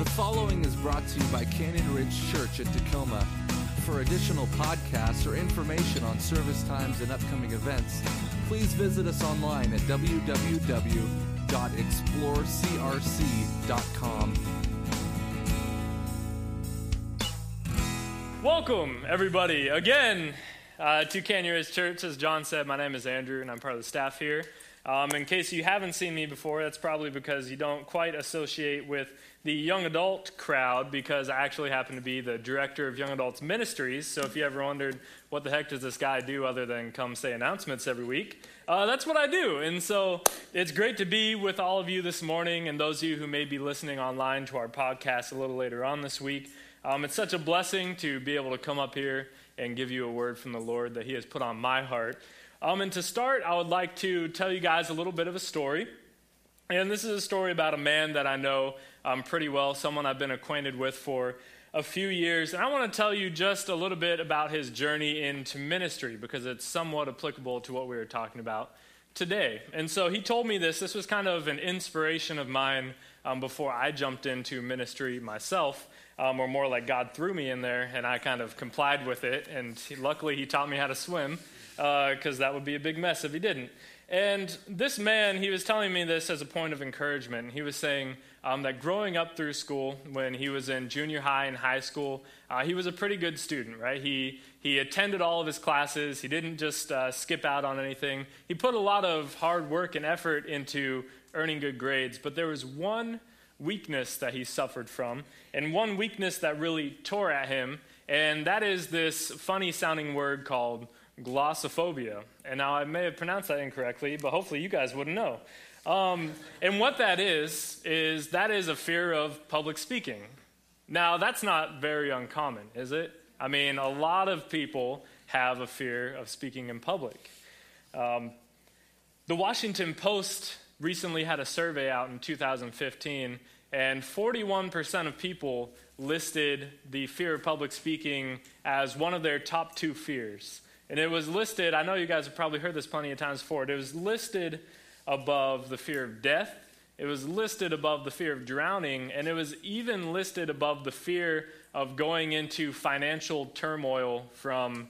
The following is brought to you by Canyon Ridge Church at Tacoma. For additional podcasts or information on service times and upcoming events, please visit us online at www.explorecrc.com. Welcome, everybody, again uh, to Canyon Ridge Church. As John said, my name is Andrew, and I'm part of the staff here. Um, in case you haven't seen me before, that's probably because you don't quite associate with the young adult crowd because I actually happen to be the director of young adults ministries. So if you ever wondered what the heck does this guy do other than come say announcements every week, uh, that's what I do. And so it's great to be with all of you this morning and those of you who may be listening online to our podcast a little later on this week. Um, it's such a blessing to be able to come up here and give you a word from the Lord that He has put on my heart. Um, and to start, I would like to tell you guys a little bit of a story. And this is a story about a man that I know um, pretty well, someone I've been acquainted with for a few years. And I want to tell you just a little bit about his journey into ministry because it's somewhat applicable to what we were talking about today. And so he told me this. This was kind of an inspiration of mine um, before I jumped into ministry myself um, or more like God threw me in there and I kind of complied with it. And he, luckily, he taught me how to swim because uh, that would be a big mess if he didn't. And this man, he was telling me this as a point of encouragement. He was saying um, that growing up through school, when he was in junior high and high school, uh, he was a pretty good student, right? He, he attended all of his classes. He didn't just uh, skip out on anything. He put a lot of hard work and effort into earning good grades. But there was one weakness that he suffered from, and one weakness that really tore at him, and that is this funny sounding word called glossophobia. And now I may have pronounced that incorrectly, but hopefully you guys wouldn't know. Um, and what that is, is that is a fear of public speaking. Now, that's not very uncommon, is it? I mean, a lot of people have a fear of speaking in public. Um, the Washington Post recently had a survey out in 2015, and 41% of people listed the fear of public speaking as one of their top two fears. And it was listed, I know you guys have probably heard this plenty of times before, it was listed above the fear of death, it was listed above the fear of drowning, and it was even listed above the fear of going into financial turmoil from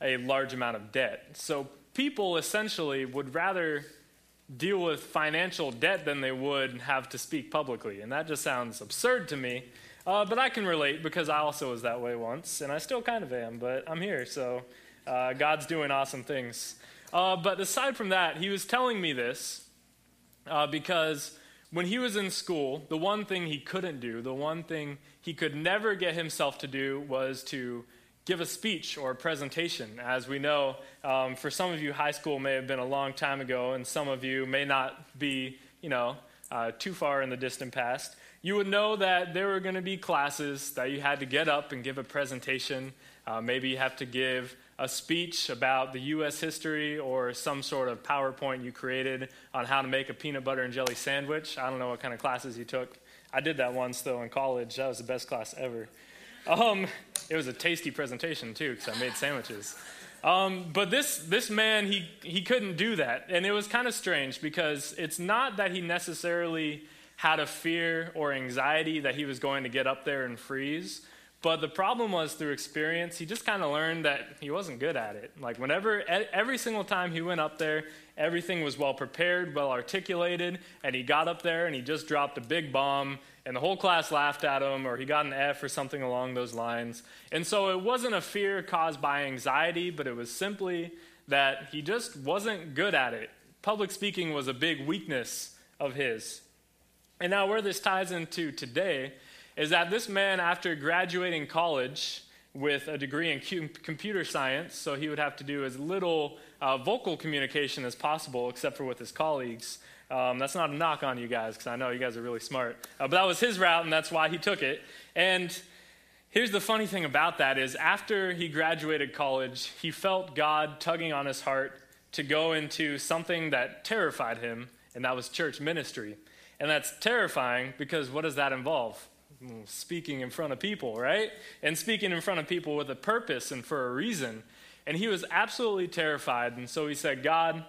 a large amount of debt. So people essentially would rather deal with financial debt than they would have to speak publicly. And that just sounds absurd to me. Uh, but I can relate because I also was that way once, and I still kind of am, but I'm here, so uh, God's doing awesome things. Uh, but aside from that, he was telling me this uh, because when he was in school, the one thing he couldn't do, the one thing he could never get himself to do was to give a speech or a presentation. As we know, um, for some of you, high school may have been a long time ago, and some of you may not be, you know, uh, too far in the distant past. You would know that there were going to be classes that you had to get up and give a presentation. Uh, maybe you have to give a speech about the U.S. history or some sort of PowerPoint you created on how to make a peanut butter and jelly sandwich. I don't know what kind of classes you took. I did that once, though, in college. That was the best class ever. Um, it was a tasty presentation too, because I made sandwiches. Um, but this this man, he he couldn't do that, and it was kind of strange because it's not that he necessarily had a fear or anxiety that he was going to get up there and freeze. But the problem was through experience, he just kind of learned that he wasn't good at it. Like, whenever, every single time he went up there, everything was well prepared, well articulated, and he got up there and he just dropped a big bomb and the whole class laughed at him, or he got an F or something along those lines. And so it wasn't a fear caused by anxiety, but it was simply that he just wasn't good at it. Public speaking was a big weakness of his. And now, where this ties into today is that this man, after graduating college with a degree in computer science, so he would have to do as little uh, vocal communication as possible, except for with his colleagues, um, that's not a knock on you guys, because I know you guys are really smart. Uh, but that was his route, and that's why he took it. And here's the funny thing about that is after he graduated college, he felt God tugging on his heart to go into something that terrified him, and that was church ministry. And that's terrifying because what does that involve? Mm, speaking in front of people, right? And speaking in front of people with a purpose and for a reason. And he was absolutely terrified. And so he said, God,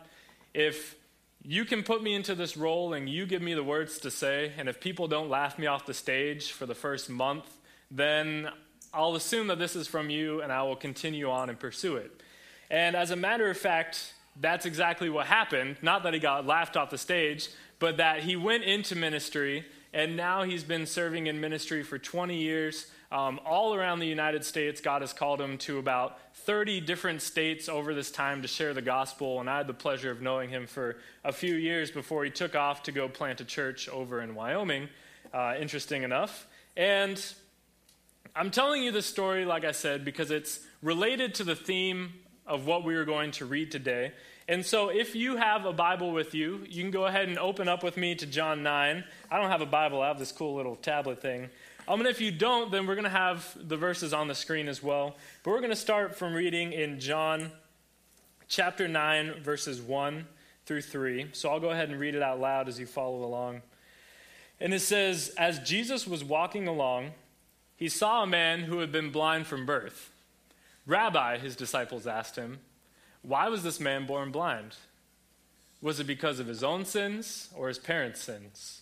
if you can put me into this role and you give me the words to say, and if people don't laugh me off the stage for the first month, then I'll assume that this is from you and I will continue on and pursue it. And as a matter of fact, that's exactly what happened. Not that he got laughed off the stage, but that he went into ministry and now he's been serving in ministry for 20 years. Um, all around the United States, God has called him to about 30 different states over this time to share the gospel. And I had the pleasure of knowing him for a few years before he took off to go plant a church over in Wyoming. Uh, interesting enough. And I'm telling you this story, like I said, because it's related to the theme of what we are going to read today. And so, if you have a Bible with you, you can go ahead and open up with me to John 9. I don't have a Bible, I have this cool little tablet thing. Um, and if you don't, then we're going to have the verses on the screen as well. But we're going to start from reading in John chapter 9, verses 1 through 3. So I'll go ahead and read it out loud as you follow along. And it says As Jesus was walking along, he saw a man who had been blind from birth. Rabbi, his disciples asked him, why was this man born blind? Was it because of his own sins or his parents' sins?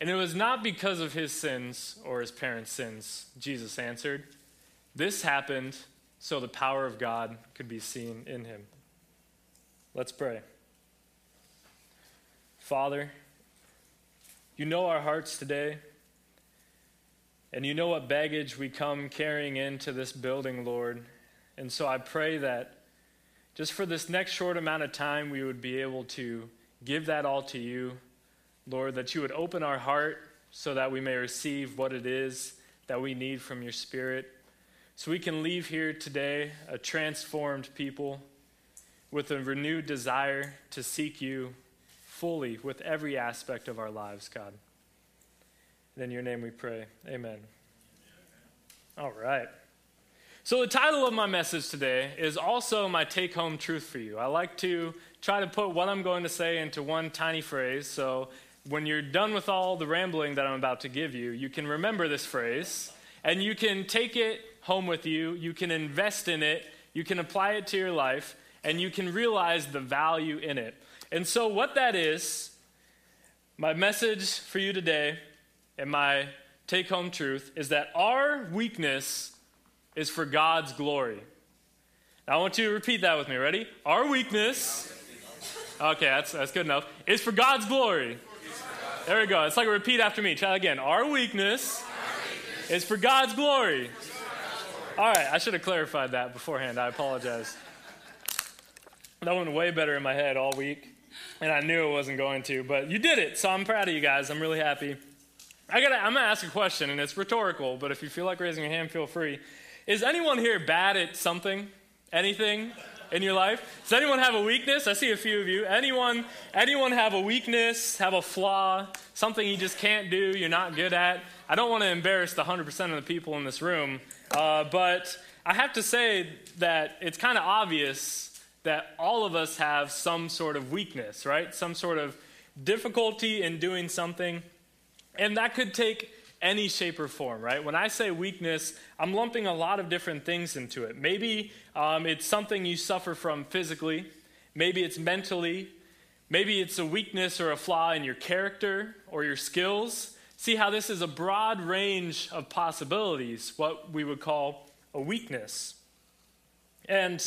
And it was not because of his sins or his parents' sins, Jesus answered. This happened so the power of God could be seen in him. Let's pray. Father, you know our hearts today, and you know what baggage we come carrying into this building, Lord. And so I pray that just for this next short amount of time, we would be able to give that all to you. Lord, that you would open our heart so that we may receive what it is that we need from your Spirit. So we can leave here today a transformed people with a renewed desire to seek you fully with every aspect of our lives, God. And in your name we pray. Amen. All right. So, the title of my message today is also my take home truth for you. I like to try to put what I'm going to say into one tiny phrase. So, when you're done with all the rambling that I'm about to give you, you can remember this phrase and you can take it home with you. You can invest in it. You can apply it to your life and you can realize the value in it. And so, what that is, my message for you today and my take home truth is that our weakness is for God's glory. Now, I want you to repeat that with me. Ready? Our weakness, okay, that's, that's good enough, is for God's glory. There we go. It's like a repeat after me. Try again. Our weakness, is for God's glory. All right, I should have clarified that beforehand. I apologize. That went way better in my head all week, and I knew it wasn't going to, but you did it, so I'm proud of you guys. I'm really happy. I gotta, I'm gonna ask a question, and it's rhetorical, but if you feel like raising your hand, feel free. Is anyone here bad at something? Anything in your life? Does anyone have a weakness? I see a few of you. Anyone anyone have a weakness, have a flaw, something you just can't do, you're not good at? I don't want to embarrass the 100% of the people in this room, uh, but I have to say that it's kind of obvious that all of us have some sort of weakness, right? Some sort of difficulty in doing something. And that could take any shape or form, right? When I say weakness, I'm lumping a lot of different things into it. Maybe um, it's something you suffer from physically, maybe it's mentally, maybe it's a weakness or a flaw in your character or your skills. See how this is a broad range of possibilities, what we would call a weakness. And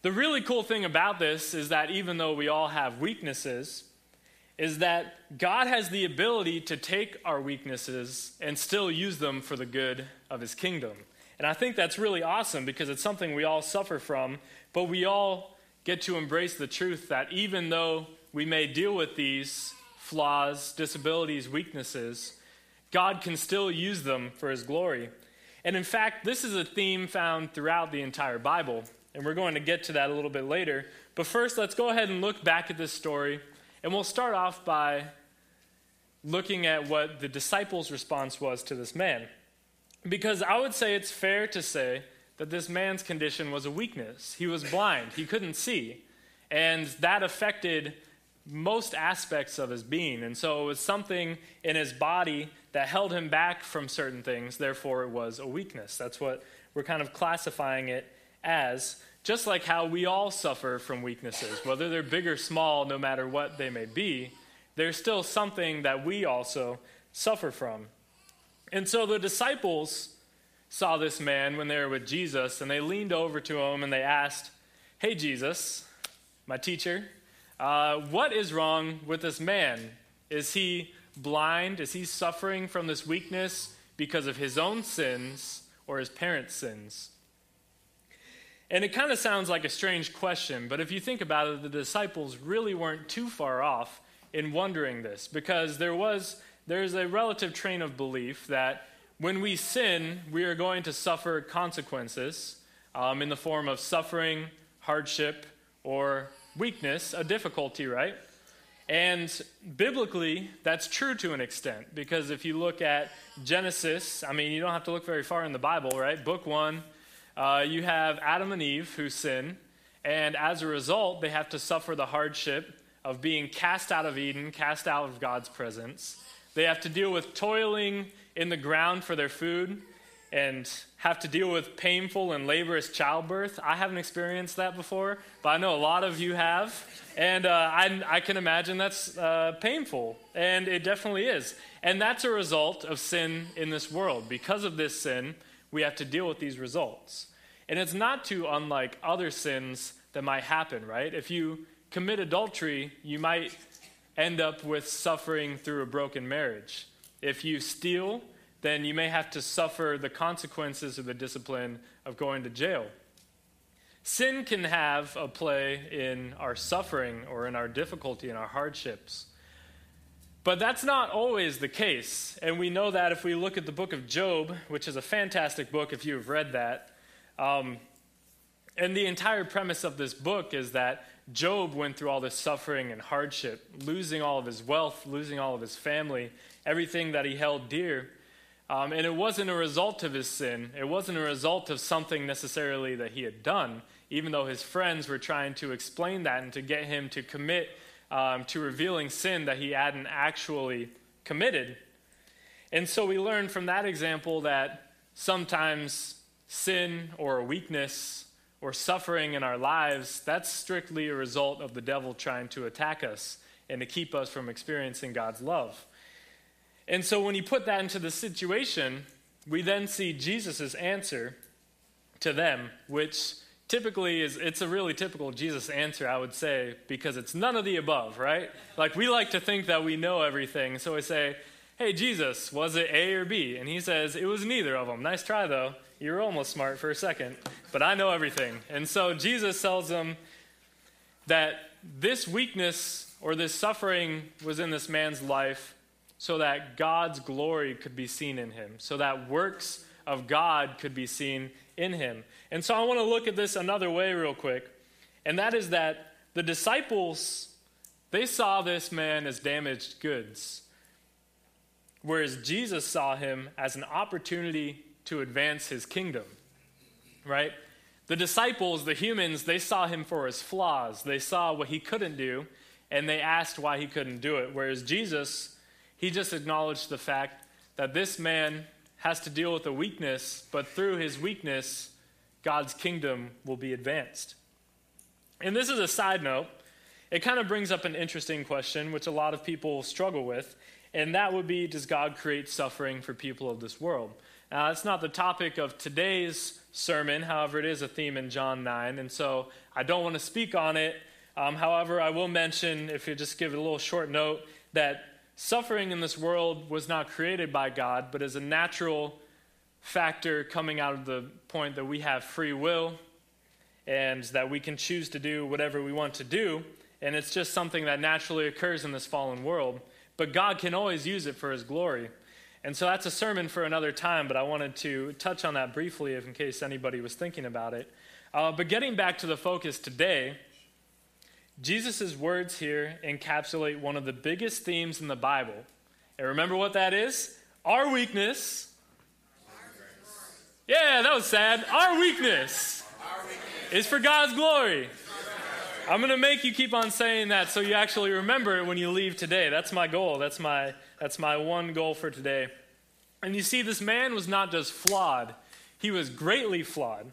the really cool thing about this is that even though we all have weaknesses, is that God has the ability to take our weaknesses and still use them for the good of his kingdom. And I think that's really awesome because it's something we all suffer from, but we all get to embrace the truth that even though we may deal with these flaws, disabilities, weaknesses, God can still use them for his glory. And in fact, this is a theme found throughout the entire Bible, and we're going to get to that a little bit later. But first, let's go ahead and look back at this story and we'll start off by looking at what the disciples' response was to this man. Because I would say it's fair to say that this man's condition was a weakness. He was blind, he couldn't see. And that affected most aspects of his being. And so it was something in his body that held him back from certain things. Therefore, it was a weakness. That's what we're kind of classifying it as. Just like how we all suffer from weaknesses, whether they're big or small, no matter what they may be, there's still something that we also suffer from. And so the disciples saw this man when they were with Jesus, and they leaned over to him and they asked, Hey, Jesus, my teacher, uh, what is wrong with this man? Is he blind? Is he suffering from this weakness because of his own sins or his parents' sins? And it kind of sounds like a strange question, but if you think about it, the disciples really weren't too far off in wondering this because there was there's a relative train of belief that when we sin, we are going to suffer consequences um, in the form of suffering, hardship, or weakness, a difficulty, right? And biblically, that's true to an extent because if you look at Genesis, I mean, you don't have to look very far in the Bible, right? Book one, uh, you have Adam and Eve who sin, and as a result, they have to suffer the hardship of being cast out of Eden, cast out of God's presence. They have to deal with toiling in the ground for their food and have to deal with painful and laborious childbirth. I haven't experienced that before, but I know a lot of you have. And uh, I, I, can imagine that's uh, painful, and it definitely is. And that's a result of sin in this world. Because of this sin, we have to deal with these results. And it's not too unlike other sins that might happen, right? If you commit adultery, you might end up with suffering through a broken marriage. If you steal, then you may have to suffer the consequences of the discipline of going to jail. Sin can have a play in our suffering or in our difficulty and our hardships. But that's not always the case. And we know that if we look at the book of Job, which is a fantastic book if you have read that. Um, and the entire premise of this book is that Job went through all this suffering and hardship, losing all of his wealth, losing all of his family, everything that he held dear. Um, and it wasn't a result of his sin. It wasn't a result of something necessarily that he had done, even though his friends were trying to explain that and to get him to commit um, to revealing sin that he hadn't actually committed. And so we learn from that example that sometimes sin or weakness or suffering in our lives, that's strictly a result of the devil trying to attack us and to keep us from experiencing God's love. And so when you put that into the situation, we then see Jesus' answer to them, which typically is it's a really typical Jesus answer, I would say, because it's none of the above, right? Like we like to think that we know everything. So we say, Hey, Jesus, was it A or B? And he says, It was neither of them. Nice try, though. You were almost smart for a second, but I know everything. And so Jesus tells them that this weakness or this suffering was in this man's life so that God's glory could be seen in him, so that works of God could be seen in him. And so I want to look at this another way, real quick. And that is that the disciples, they saw this man as damaged goods, whereas Jesus saw him as an opportunity to advance his kingdom, right? The disciples, the humans, they saw him for his flaws. They saw what he couldn't do, and they asked why he couldn't do it. Whereas Jesus, he just acknowledged the fact that this man has to deal with a weakness, but through his weakness, God's kingdom will be advanced. And this is a side note. It kind of brings up an interesting question, which a lot of people struggle with, and that would be Does God create suffering for people of this world? Now, that's not the topic of today's sermon, however, it is a theme in John 9, and so I don't want to speak on it. Um, however, I will mention, if you just give it a little short note, that suffering in this world was not created by God, but is a natural factor coming out of the point that we have free will and that we can choose to do whatever we want to do. And it's just something that naturally occurs in this fallen world. But God can always use it for His glory. And so that's a sermon for another time, but I wanted to touch on that briefly in case anybody was thinking about it. Uh, but getting back to the focus today, Jesus' words here encapsulate one of the biggest themes in the Bible. And remember what that is? Our weakness yeah, that was sad. Our weakness, Our weakness. is for God's glory. I'm going to make you keep on saying that so you actually remember it when you leave today. That's my goal. That's my, that's my one goal for today. And you see, this man was not just flawed, he was greatly flawed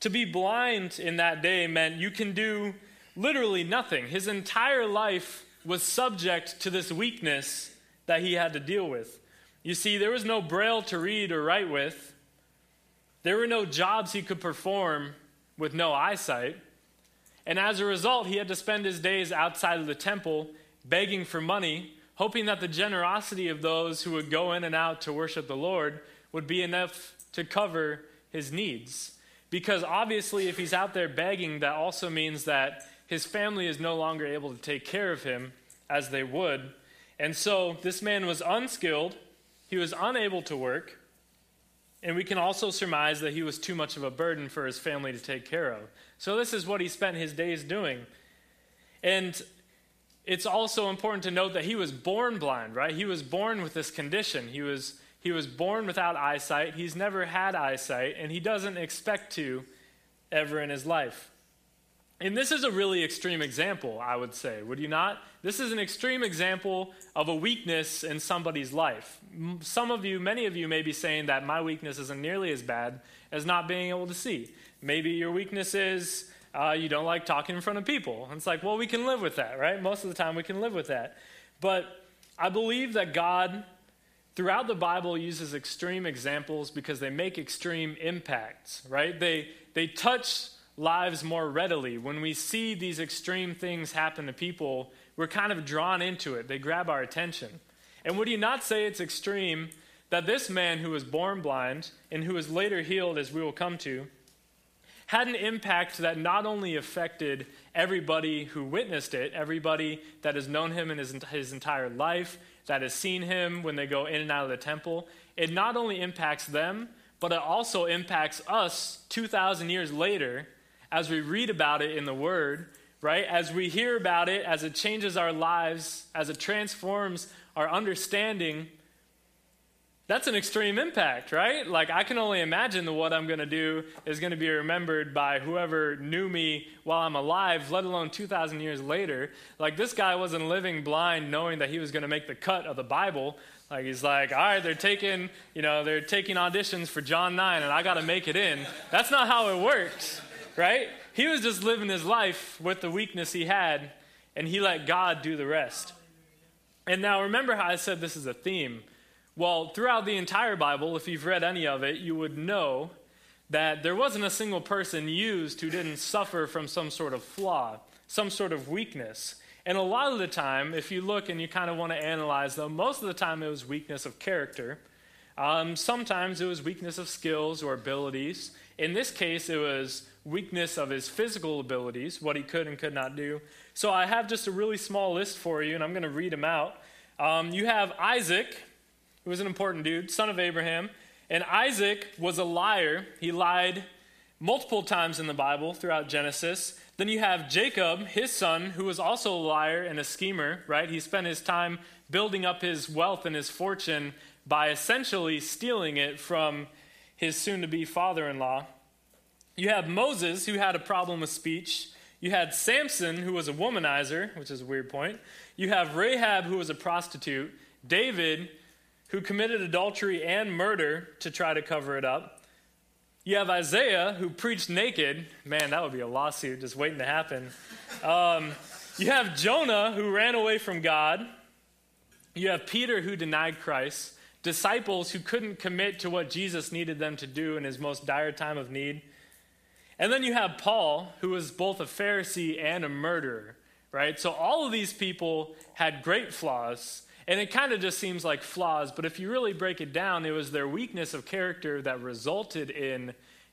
To be blind in that day meant you can do literally nothing. His entire life was subject to this weakness that he had to deal with. You see, there was no braille to read or write with, there were no jobs he could perform with no eyesight. And as a result, he had to spend his days outside of the temple begging for money, hoping that the generosity of those who would go in and out to worship the Lord would be enough to cover his needs. Because obviously, if he's out there begging, that also means that his family is no longer able to take care of him as they would. And so, this man was unskilled, he was unable to work, and we can also surmise that he was too much of a burden for his family to take care of. So, this is what he spent his days doing. And it's also important to note that he was born blind, right? He was born with this condition. He was, he was born without eyesight. He's never had eyesight, and he doesn't expect to ever in his life. And this is a really extreme example, I would say, would you not? This is an extreme example of a weakness in somebody's life. Some of you, many of you, may be saying that my weakness isn't nearly as bad as not being able to see. Maybe your weakness is uh, you don't like talking in front of people. It's like, well, we can live with that, right? Most of the time, we can live with that. But I believe that God, throughout the Bible, uses extreme examples because they make extreme impacts, right? They, they touch lives more readily. When we see these extreme things happen to people, we're kind of drawn into it. They grab our attention. And would you not say it's extreme that this man who was born blind and who was later healed, as we will come to, had an impact that not only affected everybody who witnessed it, everybody that has known him in his, his entire life, that has seen him when they go in and out of the temple, it not only impacts them, but it also impacts us 2,000 years later as we read about it in the Word, right? As we hear about it, as it changes our lives, as it transforms our understanding, that's an extreme impact, right? Like, I can only imagine that what I'm going to do is going to be remembered by whoever knew me while I'm alive, let alone 2,000 years later. Like, this guy wasn't living blind knowing that he was going to make the cut of the Bible. Like, he's like, all right, they're taking, you know, they're taking auditions for John 9, and I got to make it in. That's not how it works right? He was just living his life with the weakness he had, and he let God do the rest. And now remember how I said this is a theme. Well, throughout the entire Bible, if you've read any of it, you would know that there wasn't a single person used who didn't suffer from some sort of flaw, some sort of weakness. And a lot of the time, if you look and you kind of want to analyze them, most of the time it was weakness of character. Um, sometimes it was weakness of skills or abilities. In this case, it was weakness of his physical abilities, what he could and could not do. So I have just a really small list for you, and I'm going to read them out. Um, you have Isaac, who was an important dude, son of Abraham. And Isaac was a liar. He lied multiple times in the Bible throughout Genesis. Then you have Jacob, his son, who was also a liar and a schemer, right? He spent his time building up his wealth and his fortune by essentially stealing it from his soon to be father in law. You have Moses, who had a problem with speech. You had Samson, who was a womanizer, which is a weird point. You have Rahab, who was a prostitute. David, who committed adultery and murder to try to cover it up. You have Isaiah, who preached naked. Man, that would be a lawsuit just waiting to happen. Um, you have Jonah, who ran away from God. You have Peter, who denied Christ. Disciples who couldn't commit to what Jesus needed them to do in his most dire time of need. And then you have Paul, who was both a Pharisee and a murderer, right? So all of these people had great flaws. And it kind of just seems like flaws, but if you really break it down, it was their weakness of character that resulted in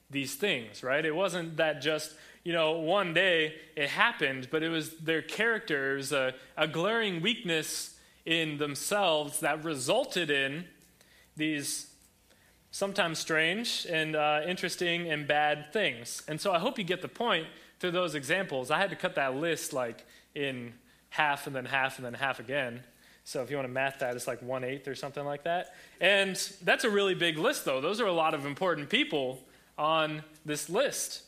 these things, right? It wasn't that just, you know, one day it happened, but it was their character. It was a, a glaring weakness in themselves that resulted in these sometimes strange and uh, interesting and bad things. And so I hope you get the point through those examples. I had to cut that list like in half and then half and then half again. So if you want to math that, it's like one eighth or something like that. And that's a really big list, though. Those are a lot of important people on this list.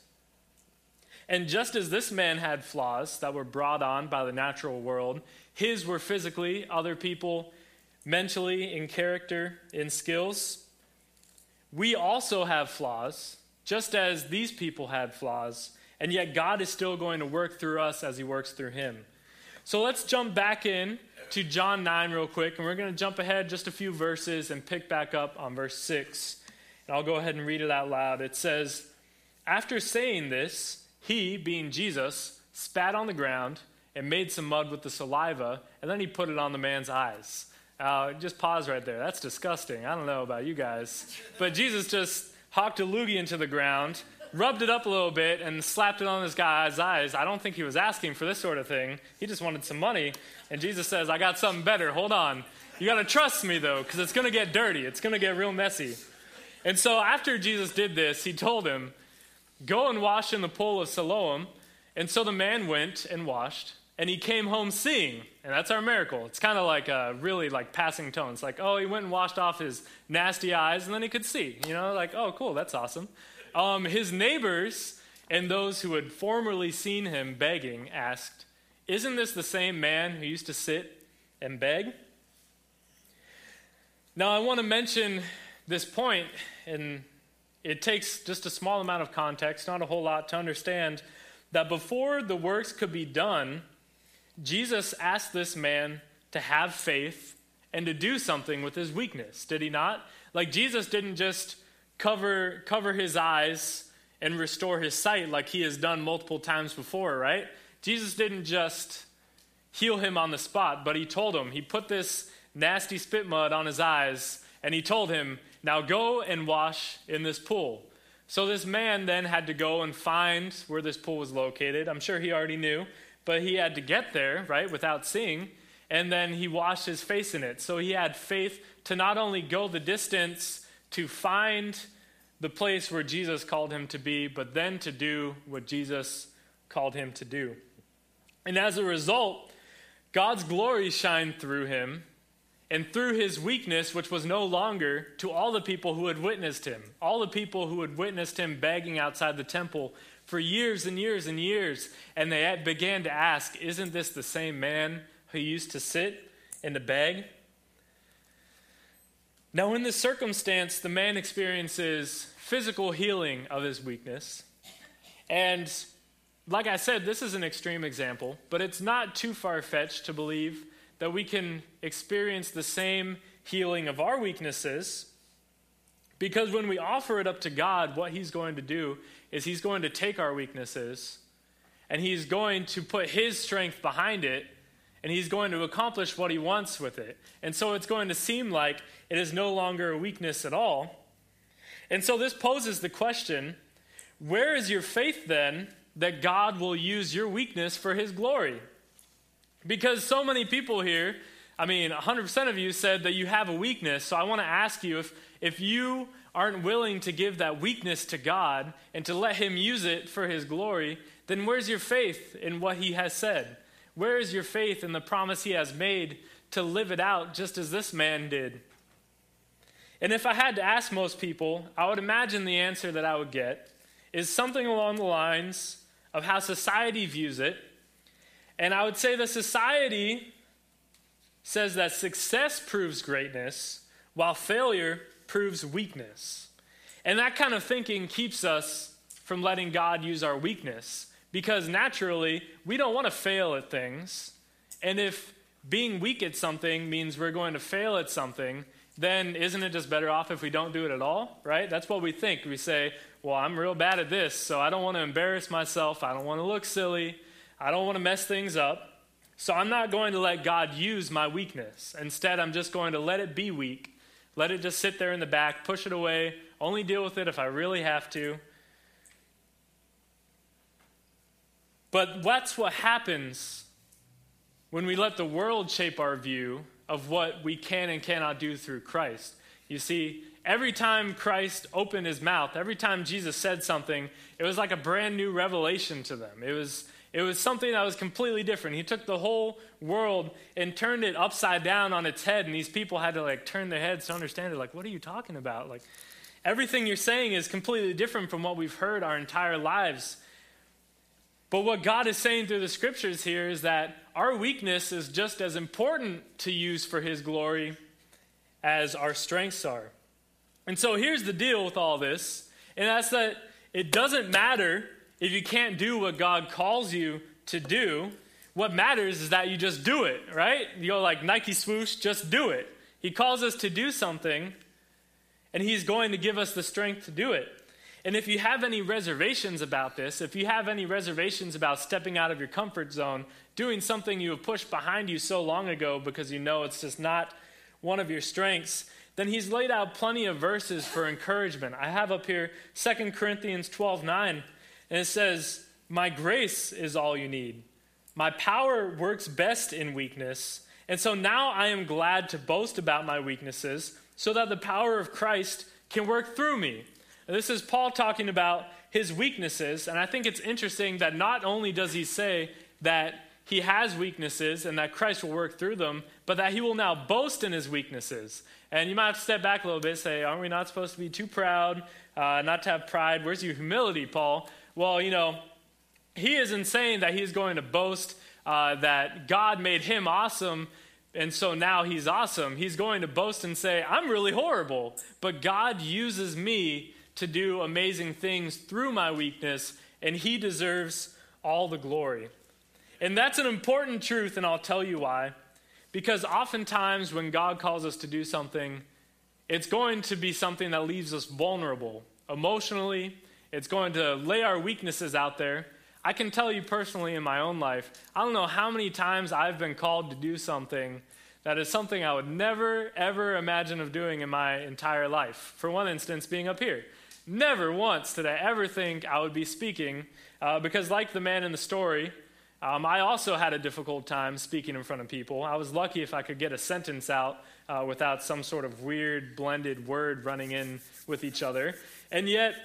And just as this man had flaws that were brought on by the natural world, his were physically, other people mentally, in character, in skills. We also have flaws, just as these people had flaws, and yet God is still going to work through us as he works through him. So let's jump back in to John 9 real quick, and we're going to jump ahead just a few verses and pick back up on verse 6. And I'll go ahead and read it out loud. It says, After saying this, he, being Jesus, spat on the ground and made some mud with the saliva, and then he put it on the man's eyes. Uh, just pause right there. That's disgusting. I don't know about you guys. But Jesus just hawked a loogie into the ground, rubbed it up a little bit, and slapped it on this guy's eyes. I don't think he was asking for this sort of thing. He just wanted some money. And Jesus says, I got something better. Hold on. You got to trust me, though, because it's going to get dirty. It's going to get real messy. And so after Jesus did this, he told him, Go and wash in the pool of Siloam. And so the man went and washed, and he came home seeing. And that's our miracle. It's kind of like a really like passing tone. It's like, oh, he went and washed off his nasty eyes, and then he could see. You know, like, oh, cool, that's awesome. Um, his neighbors and those who had formerly seen him begging asked, Isn't this the same man who used to sit and beg? Now, I want to mention this point, and it takes just a small amount of context, not a whole lot, to understand that before the works could be done, Jesus asked this man to have faith and to do something with his weakness, did he not? Like Jesus didn't just cover, cover his eyes and restore his sight like he has done multiple times before, right? Jesus didn't just heal him on the spot, but he told him, he put this nasty spit mud on his eyes, and he told him, now go and wash in this pool. So this man then had to go and find where this pool was located. I'm sure he already knew, but he had to get there, right, without seeing. And then he washed his face in it. So he had faith to not only go the distance to find the place where Jesus called him to be, but then to do what Jesus called him to do. And as a result, God's glory shined through him and through his weakness, which was no longer, to all the people who had witnessed him, all the people who had witnessed him begging outside the temple for years and years and years. And they began to ask, Isn't this the same man who used to sit and to beg? Now, in this circumstance, the man experiences physical healing of his weakness. And like I said, this is an extreme example, but it's not too far fetched to believe that we can experience the same healing of our weaknesses because when we offer it up to God, what He's going to do is He's going to take our weaknesses and He's going to put His strength behind it and He's going to accomplish what He wants with it. And so it's going to seem like it is no longer a weakness at all. And so this poses the question where is your faith then that God will use your weakness for His glory? Because so many people here, I mean, 100% of you said that you have a weakness. So I want to ask you if, if you aren't willing to give that weakness to God and to let Him use it for His glory, then where's your faith in what He has said? Where is your faith in the promise He has made to live it out just as this man did? And if I had to ask most people, I would imagine the answer that I would get is something along the lines of how society views it and I would say the society says that success proves greatness, while failure proves weakness. And that kind of thinking keeps us from letting God use our weakness because naturally we don't want to fail at things. And if being weak at something means we're going to fail at something, then isn't it just better off if we don't do it at all, right? That's what we think. We say, well, I'm real bad at this, so I don't want to embarrass myself. I don't want to look silly. I don't want to mess things up. So I'm not going to let God use my weakness. Instead, I'm just going to let it be weak, let it just sit there in the back, push it away, only deal with it if I really have to. But that's what happens when we let the world shape our view of what we can and cannot do through Christ. You see, every time Christ opened his mouth, every time Jesus said something, it was like a brand new revelation to them. It was it was something that was completely different. He took the whole world and turned it upside down on its head, and these people had to like turn their heads to understand it. Like, what are you talking about? Like, everything you're saying is completely different from what we've heard our entire lives. But what God is saying through the scriptures here is that our weakness is just as important to use for His glory as our strengths are. And so here's the deal with all this, and that's that it doesn't matter if you can't do what God calls you to do. What matters is that you just do it, right? You go like Nike swoosh, just do it. He calls us to do something, and He's going to give us the strength to do it. And if you have any reservations about this, if you have any reservations about stepping out of your comfort zone, doing something you have pushed behind you so long ago because you know it's just not one of your strengths, then he's laid out plenty of verses for encouragement. I have up here 2 Corinthians 12 9, and it says, My grace is all you need. My power works best in weakness. And so now I am glad to boast about my weaknesses so that the power of Christ can work through me. This is Paul talking about his weaknesses, and I think it's interesting that not only does he say that he has weaknesses and that Christ will work through them, but that he will now boast in his weaknesses. And you might have to step back a little bit and say, Aren't we not supposed to be too proud, uh, not to have pride? Where's your humility, Paul? Well, you know, he isn't saying that he's going to boast uh, that God made him awesome and so now he's awesome. He's going to boast and say, I'm really horrible, but God uses me to do amazing things through my weakness, and He deserves all the glory. And that's an important truth, and I'll tell you why. Because oftentimes when God calls us to do something, it's going to be something that leaves us vulnerable emotionally. It's going to lay our weaknesses out there. I can tell you personally in my own life, I don't know how many times I've been called to do something that is something I would never, ever imagine of doing in my entire life. For one instance, being up here. Never once did I ever think I would be speaking, uh, because, like the man in the story, um, I also had a difficult time speaking in front of people. I was lucky if I could get a sentence out uh, without some sort of weird blended word running in with each other. And yet,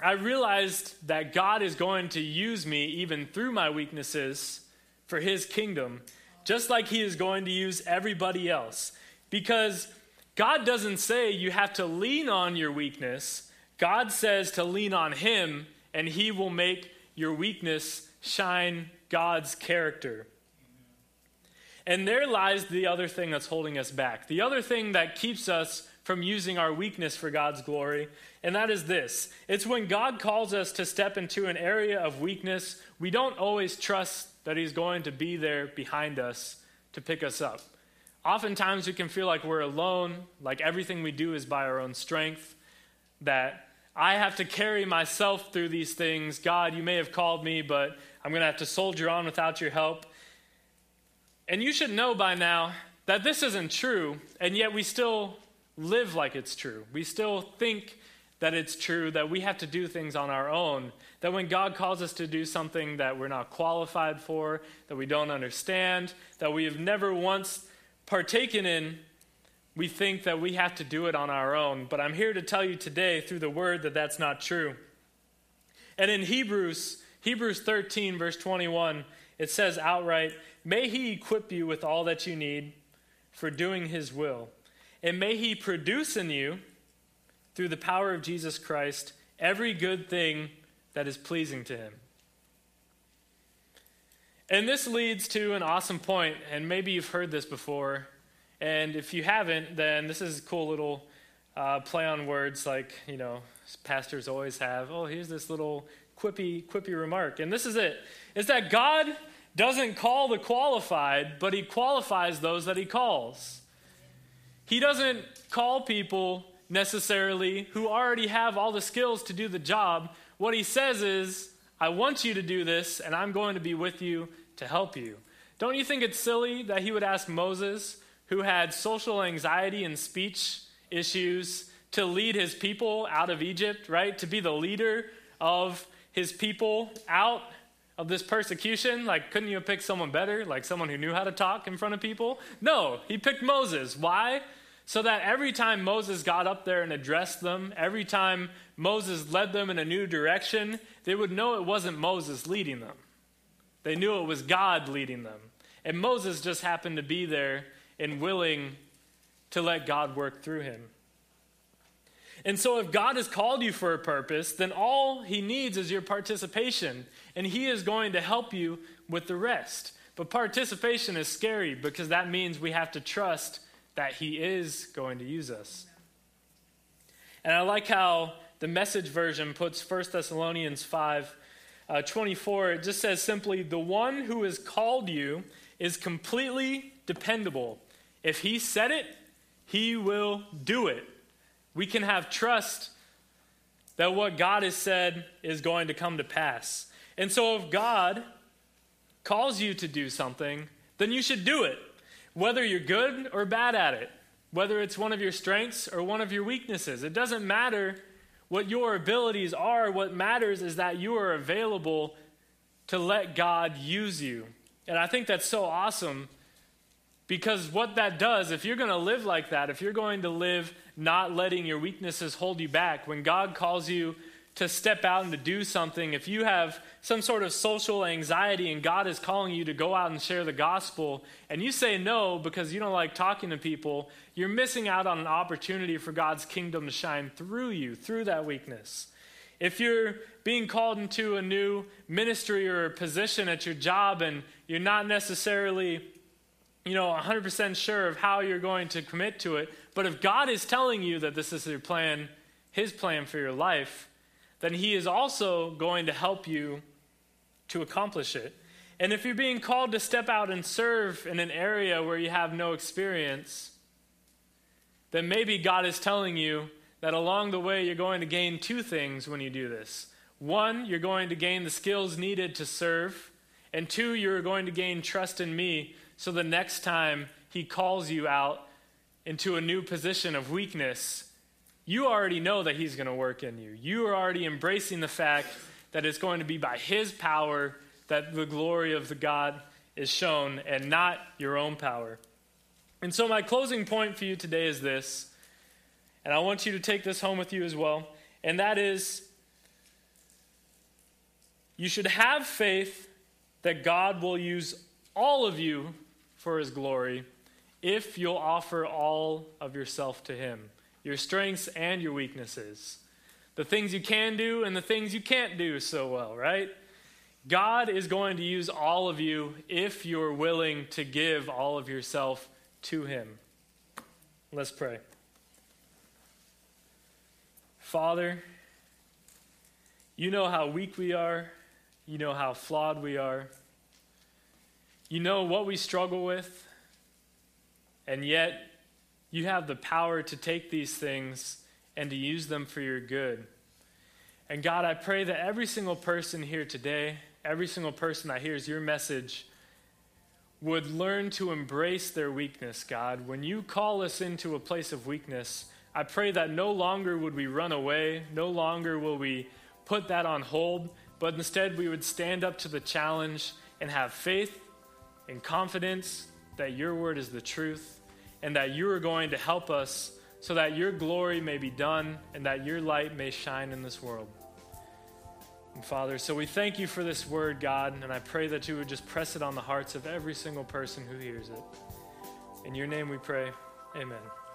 I realized that God is going to use me even through my weaknesses for His kingdom, just like He is going to use everybody else. Because God doesn't say you have to lean on your weakness, God says to lean on Him, and He will make your weakness shine God's character. And there lies the other thing that's holding us back. The other thing that keeps us from using our weakness for God's glory, and that is this it's when God calls us to step into an area of weakness, we don't always trust that He's going to be there behind us to pick us up. Oftentimes, we can feel like we're alone, like everything we do is by our own strength, that I have to carry myself through these things. God, you may have called me, but I'm going to have to soldier on without your help. And you should know by now that this isn't true, and yet we still live like it's true. We still think that it's true, that we have to do things on our own. That when God calls us to do something that we're not qualified for, that we don't understand, that we have never once partaken in, we think that we have to do it on our own. But I'm here to tell you today through the word that that's not true. And in Hebrews, Hebrews 13, verse 21, it says outright, May he equip you with all that you need for doing his will. And may he produce in you, through the power of Jesus Christ, every good thing that is pleasing to him. And this leads to an awesome point, and maybe you've heard this before, and if you haven't, then this is a cool little uh, play on words like, you know, pastors always have. Oh, here's this little quippy, quippy remark. And this is it is that God doesn't call the qualified, but he qualifies those that he calls. He doesn't call people necessarily who already have all the skills to do the job. What he says is, I want you to do this, and I'm going to be with you to help you. Don't you think it's silly that he would ask Moses who had social anxiety and speech issues to lead his people out of Egypt, right? To be the leader of his people out of this persecution. Like, couldn't you have picked someone better, like someone who knew how to talk in front of people? No, he picked Moses. Why? So that every time Moses got up there and addressed them, every time Moses led them in a new direction, they would know it wasn't Moses leading them. They knew it was God leading them. And Moses just happened to be there and willing to let God work through him. And so, if God has called you for a purpose, then all He needs is your participation, and He is going to help you with the rest. But participation is scary because that means we have to trust that He is going to use us. And I like how the message version puts 1 Thessalonians 5 uh, 24. It just says simply, The one who has called you is completely dependable. If he said it, he will do it. We can have trust that what God has said is going to come to pass. And so if God calls you to do something, then you should do it, whether you're good or bad at it, whether it's one of your strengths or one of your weaknesses. It doesn't matter what your abilities are. What matters is that you are available to let God use you. And I think that's so awesome because what that does, if you're going to live like that, if you're going to live not letting your weaknesses hold you back, when God calls you to step out and to do something, if you have some sort of social anxiety and God is calling you to go out and share the gospel, and you say no because you don't like talking to people, you're missing out on an opportunity for God's kingdom to shine through you, through that weakness. If you're being called into a new ministry or position at your job and you're not necessarily you know 100% sure of how you're going to commit to it but if god is telling you that this is your plan his plan for your life then he is also going to help you to accomplish it. And if you're being called to step out and serve in an area where you have no experience then maybe god is telling you that along the way you're going to gain two things when you do this. One you're going to gain the skills needed to serve. And two you're going to gain trust in me so the next time he calls you out into a new position of weakness, you already know that he's going to work in you. You are already embracing the fact that it's going to be by his power that the glory of the God is shown and not your own power. And so, my closing point for you today is this, and I want you to take this home with you as well, and that is you should have faith that God will use all of you for his glory if you'll offer all of yourself to him, your strengths and your weaknesses, the things you can do and the things you can't do so well, right? God is going to use all of you if you're willing to give all of yourself to him. Let's pray. Father, you know how weak we are. You know how flawed we are. You know what we struggle with, and yet you have the power to take these things and to use them for your good. And God, I pray that every single person here today, every single person that hears your message, would learn to embrace their weakness, God. When you call us into a place of weakness, I pray that no longer would we run away, no longer will we put that on hold, but instead we would stand up to the challenge and have faith and confidence that your word is the truth and that you are going to help us so that your glory may be done and that your light may shine in this world. And Father, so we thank you for this word, God, and I pray that you would just press it on the hearts of every single person who hears it. In your name we pray. Amen.